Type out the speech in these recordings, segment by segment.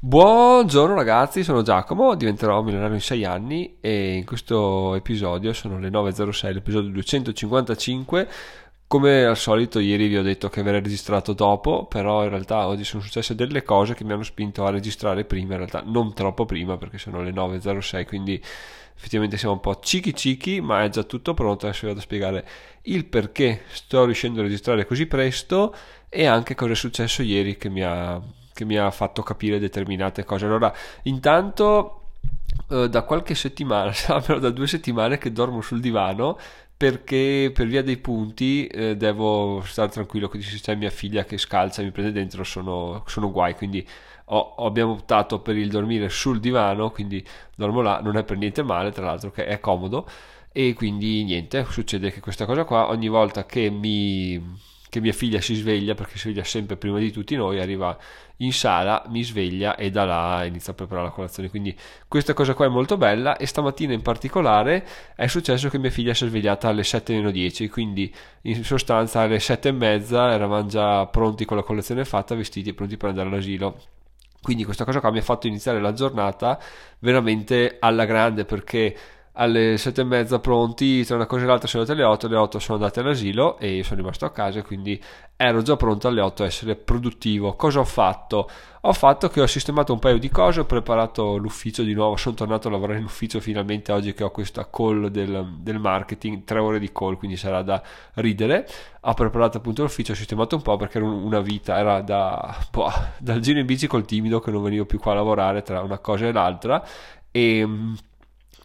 Buongiorno ragazzi, sono Giacomo, diventerò milionario in 6 anni e in questo episodio sono le 9.06, l'episodio 255. Come al solito ieri vi ho detto che avrei registrato dopo, però in realtà oggi sono successe delle cose che mi hanno spinto a registrare prima, in realtà non troppo prima perché sono le 9.06, quindi effettivamente siamo un po' cichi cichi, ma è già tutto pronto, adesso vi vado a spiegare il perché sto riuscendo a registrare così presto e anche cosa è successo ieri che mi ha che mi ha fatto capire determinate cose. Allora, intanto eh, da qualche settimana, almeno da due settimane che dormo sul divano perché per via dei punti eh, devo stare tranquillo. Che se c'è mia figlia che scalza e mi prende dentro sono, sono guai. Quindi ho, abbiamo optato per il dormire sul divano quindi dormo là. Non è per niente male tra l'altro che è comodo. E quindi niente succede che questa cosa qua ogni volta che mi che mia figlia si sveglia perché si sveglia sempre prima di tutti noi, arriva in sala, mi sveglia e da là inizia a preparare la colazione. Quindi questa cosa qua è molto bella e stamattina in particolare è successo che mia figlia si è svegliata alle 7.10, quindi in sostanza alle 7.30 eravamo già pronti con la colazione fatta, vestiti e pronti per andare all'asilo. Quindi questa cosa qua mi ha fatto iniziare la giornata veramente alla grande perché alle sette e mezza pronti, tra una cosa e l'altra sono andate alle 8, alle 8 sono andate all'asilo e io sono rimasto a casa, quindi ero già pronto alle 8 a essere produttivo. Cosa ho fatto? Ho fatto che ho sistemato un paio di cose, ho preparato l'ufficio di nuovo, sono tornato a lavorare in ufficio finalmente oggi che ho questa call del, del marketing, tre ore di call, quindi sarà da ridere. Ho preparato appunto l'ufficio, ho sistemato un po' perché era una vita, era da, boh, dal giro in bici col timido che non venivo più qua a lavorare tra una cosa e l'altra e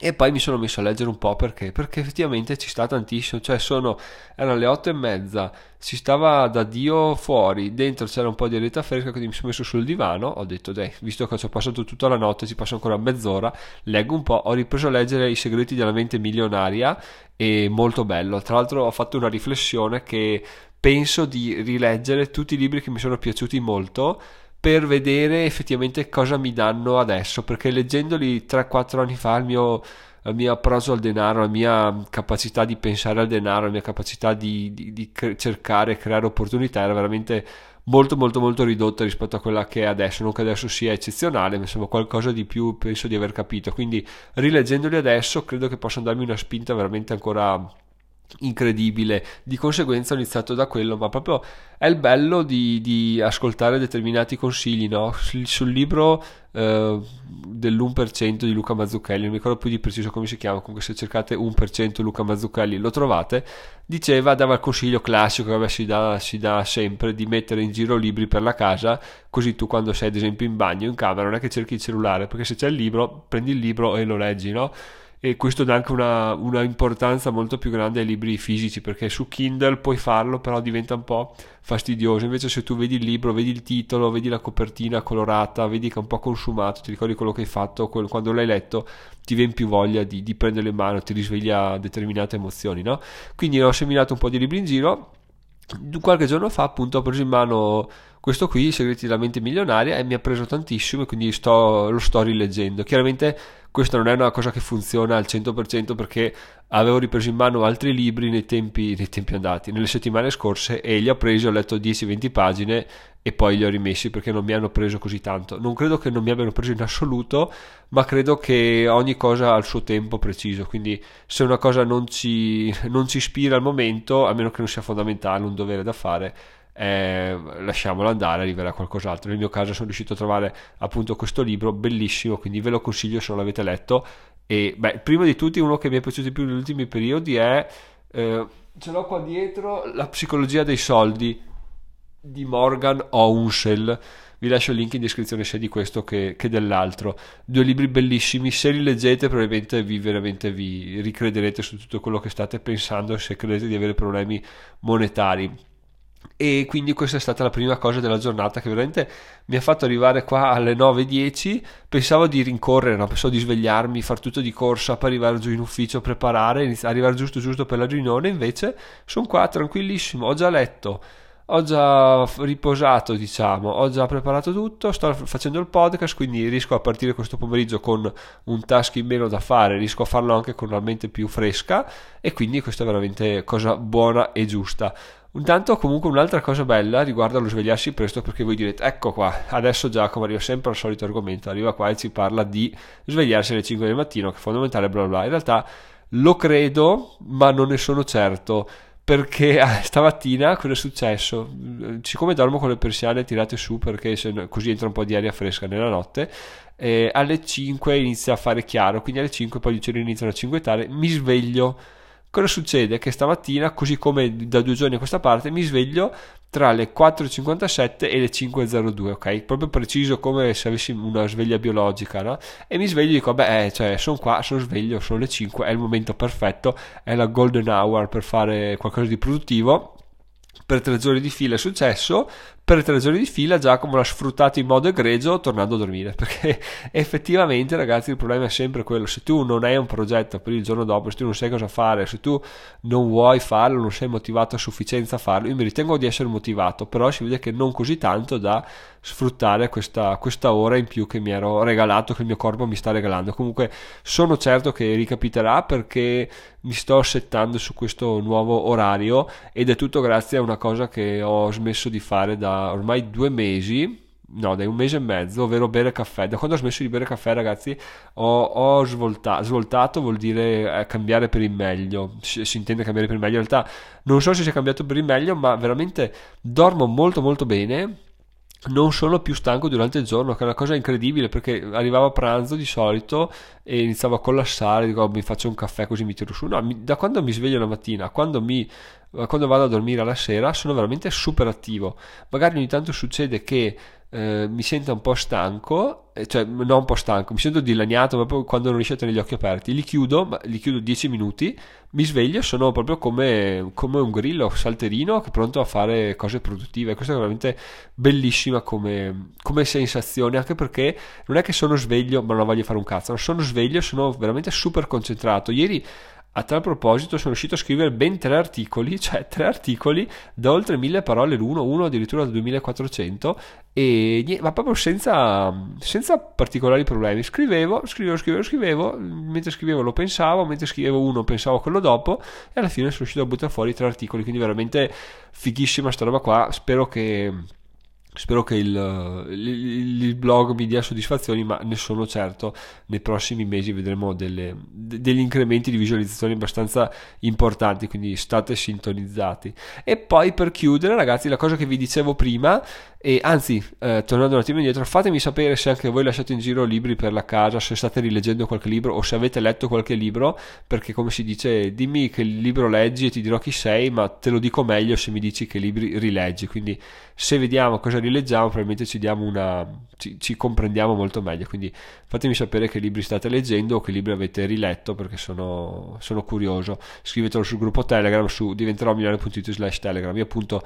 e poi mi sono messo a leggere un po' perché, perché effettivamente ci sta tantissimo, cioè sono, erano le otto e mezza, si stava da Dio fuori, dentro c'era un po' di aria fresca, quindi mi sono messo sul divano, ho detto dai, visto che ci ho passato tutta la notte, ci passo ancora mezz'ora, leggo un po', ho ripreso a leggere I segreti della mente milionaria e molto bello, tra l'altro ho fatto una riflessione che penso di rileggere tutti i libri che mi sono piaciuti molto, per vedere effettivamente cosa mi danno adesso, perché leggendoli 3-4 anni fa il mio, il mio approccio al denaro, la mia capacità di pensare al denaro, la mia capacità di, di, di cercare e creare opportunità era veramente molto molto molto ridotta rispetto a quella che è adesso. Non che adesso sia eccezionale ma insomma qualcosa di più penso di aver capito. Quindi rileggendoli adesso credo che possano darmi una spinta veramente ancora incredibile di conseguenza ho iniziato da quello ma proprio è il bello di, di ascoltare determinati consigli no? sul, sul libro eh, dell'1% di Luca Mazzucchelli non mi ricordo più di preciso come si chiama comunque se cercate 1% Luca Mazzucchelli lo trovate diceva dava il consiglio classico che vabbè, si, dà, si dà sempre di mettere in giro libri per la casa così tu quando sei ad esempio in bagno in camera non è che cerchi il cellulare perché se c'è il libro prendi il libro e lo leggi no? E questo dà anche una, una, importanza molto più grande ai libri fisici perché su Kindle puoi farlo però diventa un po' fastidioso invece se tu vedi il libro vedi il titolo vedi la copertina colorata vedi che è un po' consumato ti ricordi quello che hai fatto quando l'hai letto ti viene più voglia di, di prendere in mano ti risveglia determinate emozioni no? quindi ho seminato un po' di libri in giro qualche giorno fa appunto ho preso in mano questo qui, segreti della mente milionaria, e mi ha preso tantissimo e quindi sto, lo sto rileggendo. Chiaramente questa non è una cosa che funziona al 100% perché avevo ripreso in mano altri libri nei tempi, nei tempi andati, nelle settimane scorse e li ho presi, ho letto 10-20 pagine e poi li ho rimessi perché non mi hanno preso così tanto. Non credo che non mi abbiano preso in assoluto, ma credo che ogni cosa ha il suo tempo preciso, quindi se una cosa non ci, non ci ispira al momento, a meno che non sia fondamentale, un dovere da fare, eh, lasciamolo andare, arriverà qualcos'altro. Nel mio caso sono riuscito a trovare appunto questo libro bellissimo, quindi ve lo consiglio se non l'avete letto. E beh, prima di tutti, uno che mi è piaciuto di più negli ultimi periodi è eh, ce l'ho qua dietro La psicologia dei soldi di Morgan Housel. Vi lascio il link in descrizione sia di questo che, che, dell'altro. Due libri bellissimi. Se li leggete, probabilmente vi, veramente vi ricrederete su tutto quello che state pensando se credete di avere problemi monetari e quindi questa è stata la prima cosa della giornata che veramente mi ha fatto arrivare qua alle 9.10 pensavo di rincorrere, no? pensavo di svegliarmi far tutto di corsa per arrivare giù in ufficio preparare, arrivare giusto giusto per la riunione invece sono qua tranquillissimo, ho già letto ho già riposato, diciamo, ho già preparato tutto, sto facendo il podcast, quindi riesco a partire questo pomeriggio con un task in meno da fare, riesco a farlo anche con una mente più fresca e quindi questa è veramente cosa buona e giusta. Intanto comunque un'altra cosa bella riguarda lo svegliarsi presto perché voi direte ecco qua, adesso Giacomo arriva sempre al solito argomento, arriva qua e ci parla di svegliarsi alle 5 del mattino che è fondamentale bla bla. In realtà lo credo ma non ne sono certo perché stamattina cosa è successo? Siccome dormo con le persiane tirate su perché così entra un po' di aria fresca nella notte, alle 5 inizia a fare chiaro, quindi alle 5 poi gli uccelli iniziano a cinguettare, mi sveglio Cosa succede? Che stamattina, così come da due giorni a questa parte, mi sveglio tra le 4.57 e le 5.02, ok? Proprio preciso come se avessi una sveglia biologica, no? E mi sveglio e dico, beh, eh, cioè, sono qua, sono sveglio, sono le 5, è il momento perfetto, è la golden hour per fare qualcosa di produttivo per tre giorni di fila è successo, per tre giorni di fila Giacomo l'ha sfruttato in modo egregio tornando a dormire, perché effettivamente ragazzi il problema è sempre quello, se tu non hai un progetto per il giorno dopo, se tu non sai cosa fare, se tu non vuoi farlo, non sei motivato a sufficienza a farlo, io mi ritengo di essere motivato, però si vede che non così tanto da sfruttare questa, questa ora in più che mi ero regalato, che il mio corpo mi sta regalando. Comunque sono certo che ricapiterà perché mi sto settando su questo nuovo orario ed è tutto grazie a una cosa che ho smesso di fare da ormai due mesi no, da un mese e mezzo, ovvero bere caffè. Da quando ho smesso di bere caffè, ragazzi, ho, ho svolta, svoltato, vuol dire eh, cambiare per il meglio. Si, si, intende cambiare per il meglio. In realtà, non so se sia cambiato per il meglio, ma veramente dormo molto, molto bene non sono più stanco durante il giorno, che è una cosa incredibile perché arrivavo a pranzo di solito e iniziavo a collassare, dico oh, mi faccio un caffè così mi tiro su. No, mi, da quando mi sveglio la mattina, quando, mi, quando vado a dormire la sera, sono veramente super attivo. Magari ogni tanto succede che eh, mi sento un po' stanco, cioè non un po' stanco, mi sento dilaniato proprio quando non riesco a tenere gli occhi aperti. Li chiudo, li chiudo 10 minuti, mi sveglio e sono proprio come, come, un grillo salterino che è pronto a fare cose produttive. Questa è veramente bellissima come, come sensazione, anche perché non è che sono sveglio ma non voglio fare un cazzo, sono sveglio, sono veramente super concentrato. Ieri a tal proposito sono riuscito a scrivere ben tre articoli, cioè tre articoli da oltre mille parole l'uno, uno addirittura da 2400, e, ma proprio senza, senza particolari problemi. Scrivevo, scrivevo, scrivevo, scrivevo, mentre scrivevo lo pensavo, mentre scrivevo uno pensavo a quello dopo, e alla fine sono riuscito a buttare fuori tre articoli, quindi veramente fighissima sta roba qua. Spero che Spero che il, il, il, blog mi dia soddisfazioni, ma ne sono certo. Nei prossimi mesi vedremo delle, degli incrementi di visualizzazioni abbastanza importanti, quindi state sintonizzati. E poi per chiudere, ragazzi, la cosa che vi dicevo prima e anzi, eh, tornando un attimo indietro, fatemi sapere se anche voi lasciate in giro libri per la casa, se state rileggendo qualche libro o se avete letto qualche libro, perché come si dice, dimmi che libro leggi e ti dirò chi sei, ma te lo dico meglio se mi dici che libri rileggi. Quindi se vediamo cosa rileggiamo, probabilmente ci diamo una ci, ci comprendiamo molto meglio. Quindi fatemi sapere che libri state leggendo o che libri avete riletto, perché sono, sono curioso. Scrivetelo sul gruppo Telegram su diventerò slash Telegram. Io appunto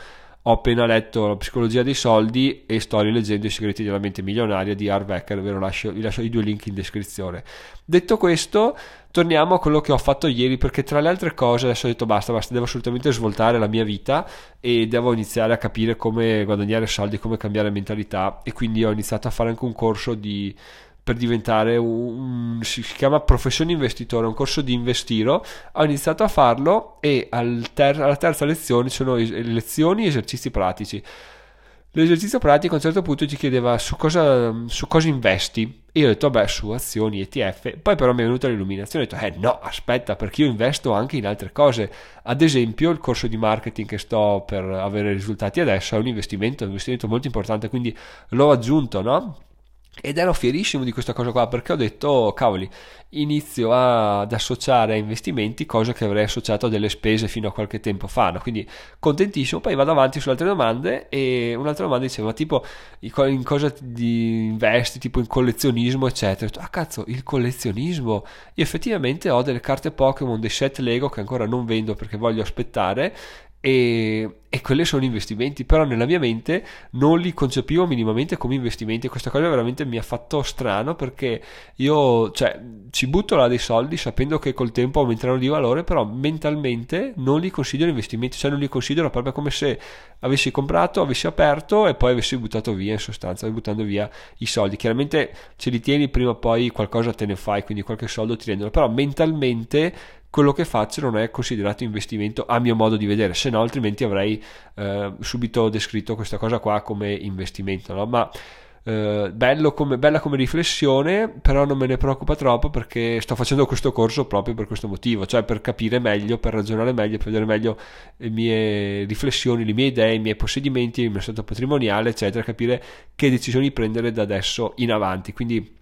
ho appena letto La psicologia dei soldi e sto rileggendo I segreti della mente milionaria di Harv Ecker, vi lascio, vi lascio i due link in descrizione. Detto questo, torniamo a quello che ho fatto ieri perché tra le altre cose adesso ho detto basta, basta, devo assolutamente svoltare la mia vita e devo iniziare a capire come guadagnare soldi, come cambiare mentalità e quindi ho iniziato a fare anche un corso di per diventare un, si chiama professione investitore, un corso di investiro, ho iniziato a farlo e al ter- alla terza lezione sono lezioni e esercizi pratici. L'esercizio pratico a un certo punto ci chiedeva su cosa, su cosa investi e io ho detto vabbè su azioni, ETF, poi però mi è venuta l'illuminazione ho detto eh no aspetta perché io investo anche in altre cose, ad esempio il corso di marketing che sto per avere risultati adesso è un investimento, un investimento molto importante quindi l'ho aggiunto no? Ed ero fierissimo di questa cosa qua perché ho detto, oh, cavoli, inizio a, ad associare a investimenti cose che avrei associato a delle spese fino a qualche tempo fa. No? Quindi contentissimo. Poi vado avanti sulle altre domande e un'altra domanda diceva, tipo, in cosa ti investi, tipo in collezionismo, eccetera. Ah cazzo, il collezionismo. Io effettivamente ho delle carte Pokémon, dei set Lego che ancora non vendo perché voglio aspettare e, e quelli sono investimenti, però nella mia mente non li concepivo minimamente come investimenti. Questa cosa veramente mi ha fatto strano perché io cioè, ci butto là dei soldi sapendo che col tempo aumenteranno di valore, però mentalmente non li considero investimenti, cioè non li considero proprio come se avessi comprato, avessi aperto e poi avessi buttato via in sostanza, buttando via i soldi. Chiaramente ce li tieni prima o poi qualcosa te ne fai, quindi qualche soldo ti rendono, però mentalmente quello che faccio non è considerato investimento a mio modo di vedere, se no altrimenti avrei eh, subito descritto questa cosa qua come investimento, no? Ma eh, come, bella come riflessione, però non me ne preoccupa troppo perché sto facendo questo corso proprio per questo motivo, cioè per capire meglio, per ragionare meglio, per vedere meglio le mie riflessioni, le mie idee, i miei possedimenti, il mio stato patrimoniale, eccetera, capire che decisioni prendere da adesso in avanti. Quindi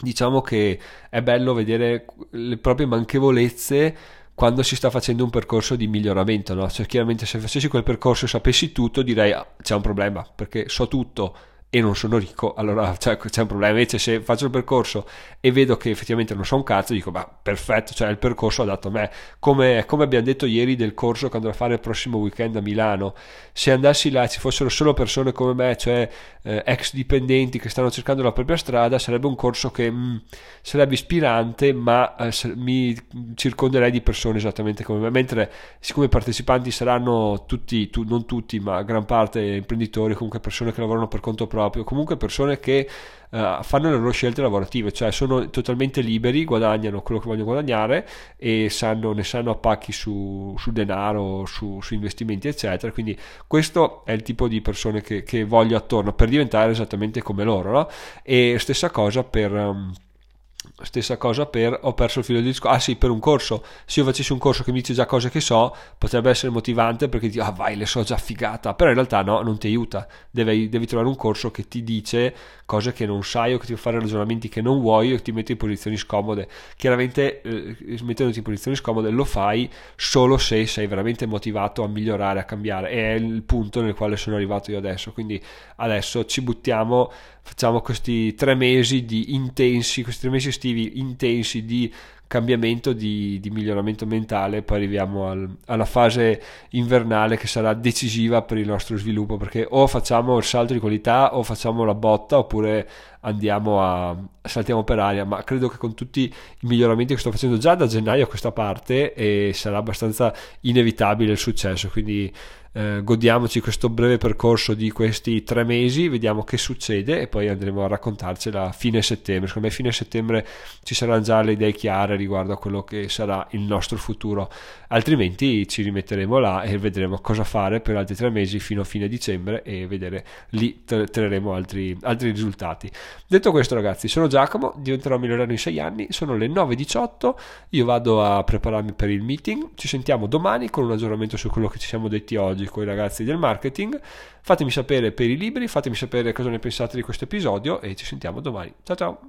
diciamo che è bello vedere le proprie manchevolezze quando si sta facendo un percorso di miglioramento, no? Cioè, chiaramente se facessi quel percorso e sapessi tutto, direi ah, c'è un problema, perché so tutto e non sono ricco, allora cioè, c'è un problema. Invece, se faccio il percorso e vedo che effettivamente non so un cazzo, dico, ma perfetto, cioè il percorso adatto a me. Come, come abbiamo detto ieri del corso che andrò a fare il prossimo weekend a Milano, se andassi là e ci fossero solo persone come me, cioè eh, ex dipendenti che stanno cercando la propria strada, sarebbe un corso che mh, mm, sarebbe ispirante, ma eh, mi circonderei di persone esattamente come me. Mentre, siccome i partecipanti saranno tutti, tu, non tutti, ma gran parte imprenditori, comunque persone che lavorano per conto proprio proprio, comunque persone che uh, fanno le loro scelte lavorative, cioè sono totalmente liberi, guadagnano quello che vogliono guadagnare e sanno, ne sanno a pacchi su, su denaro, su, su, investimenti, eccetera. Quindi questo è il tipo di persone che, che voglio attorno per diventare esattamente come loro, no? E stessa cosa per... Um, Stessa cosa per ho perso il filo di discorso. Ah sì, per un corso. Se io facessi un corso che mi dice già cose che so, potrebbe essere motivante perché ti ah vai, le so già figata. Però in realtà no, non ti aiuta. Devi, devi trovare un corso che ti dice cose che non sai o che ti fa fare ragionamenti che non vuoi o che ti mette in posizioni scomode. Chiaramente, eh, mettendoti in posizioni scomode, lo fai solo se sei veramente motivato a migliorare, a cambiare. E è il punto nel quale sono arrivato io adesso. Quindi adesso ci buttiamo facciamo questi tre mesi di intensi, questi tre mesi estivi intensi di cambiamento, di, di miglioramento mentale, poi arriviamo al, alla fase invernale che sarà decisiva per il nostro sviluppo, perché o facciamo il salto di qualità o facciamo la botta oppure andiamo a saltiamo per aria, ma credo che con tutti i miglioramenti che sto facendo già da gennaio a questa parte e sarà abbastanza inevitabile il successo, quindi eh, godiamoci questo breve percorso di questi tre mesi, vediamo che succede e poi andremo a raccontarcela a fine settembre. Secondo me fine settembre ci saranno già le idee chiare riguardo a quello che sarà il nostro futuro, altrimenti ci rimetteremo là e vedremo cosa fare per altri tre mesi fino a fine dicembre e vedere lì trarremo altri, altri risultati. Detto questo ragazzi, sono Giacomo, diventerò migliorario in sei anni, sono le 9.18, io vado a prepararmi per il meeting, ci sentiamo domani con un aggiornamento su quello che ci siamo detti oggi con i ragazzi del marketing. Fatemi sapere per i libri, fatemi sapere cosa ne pensate di questo episodio e ci sentiamo domani. Ciao ciao!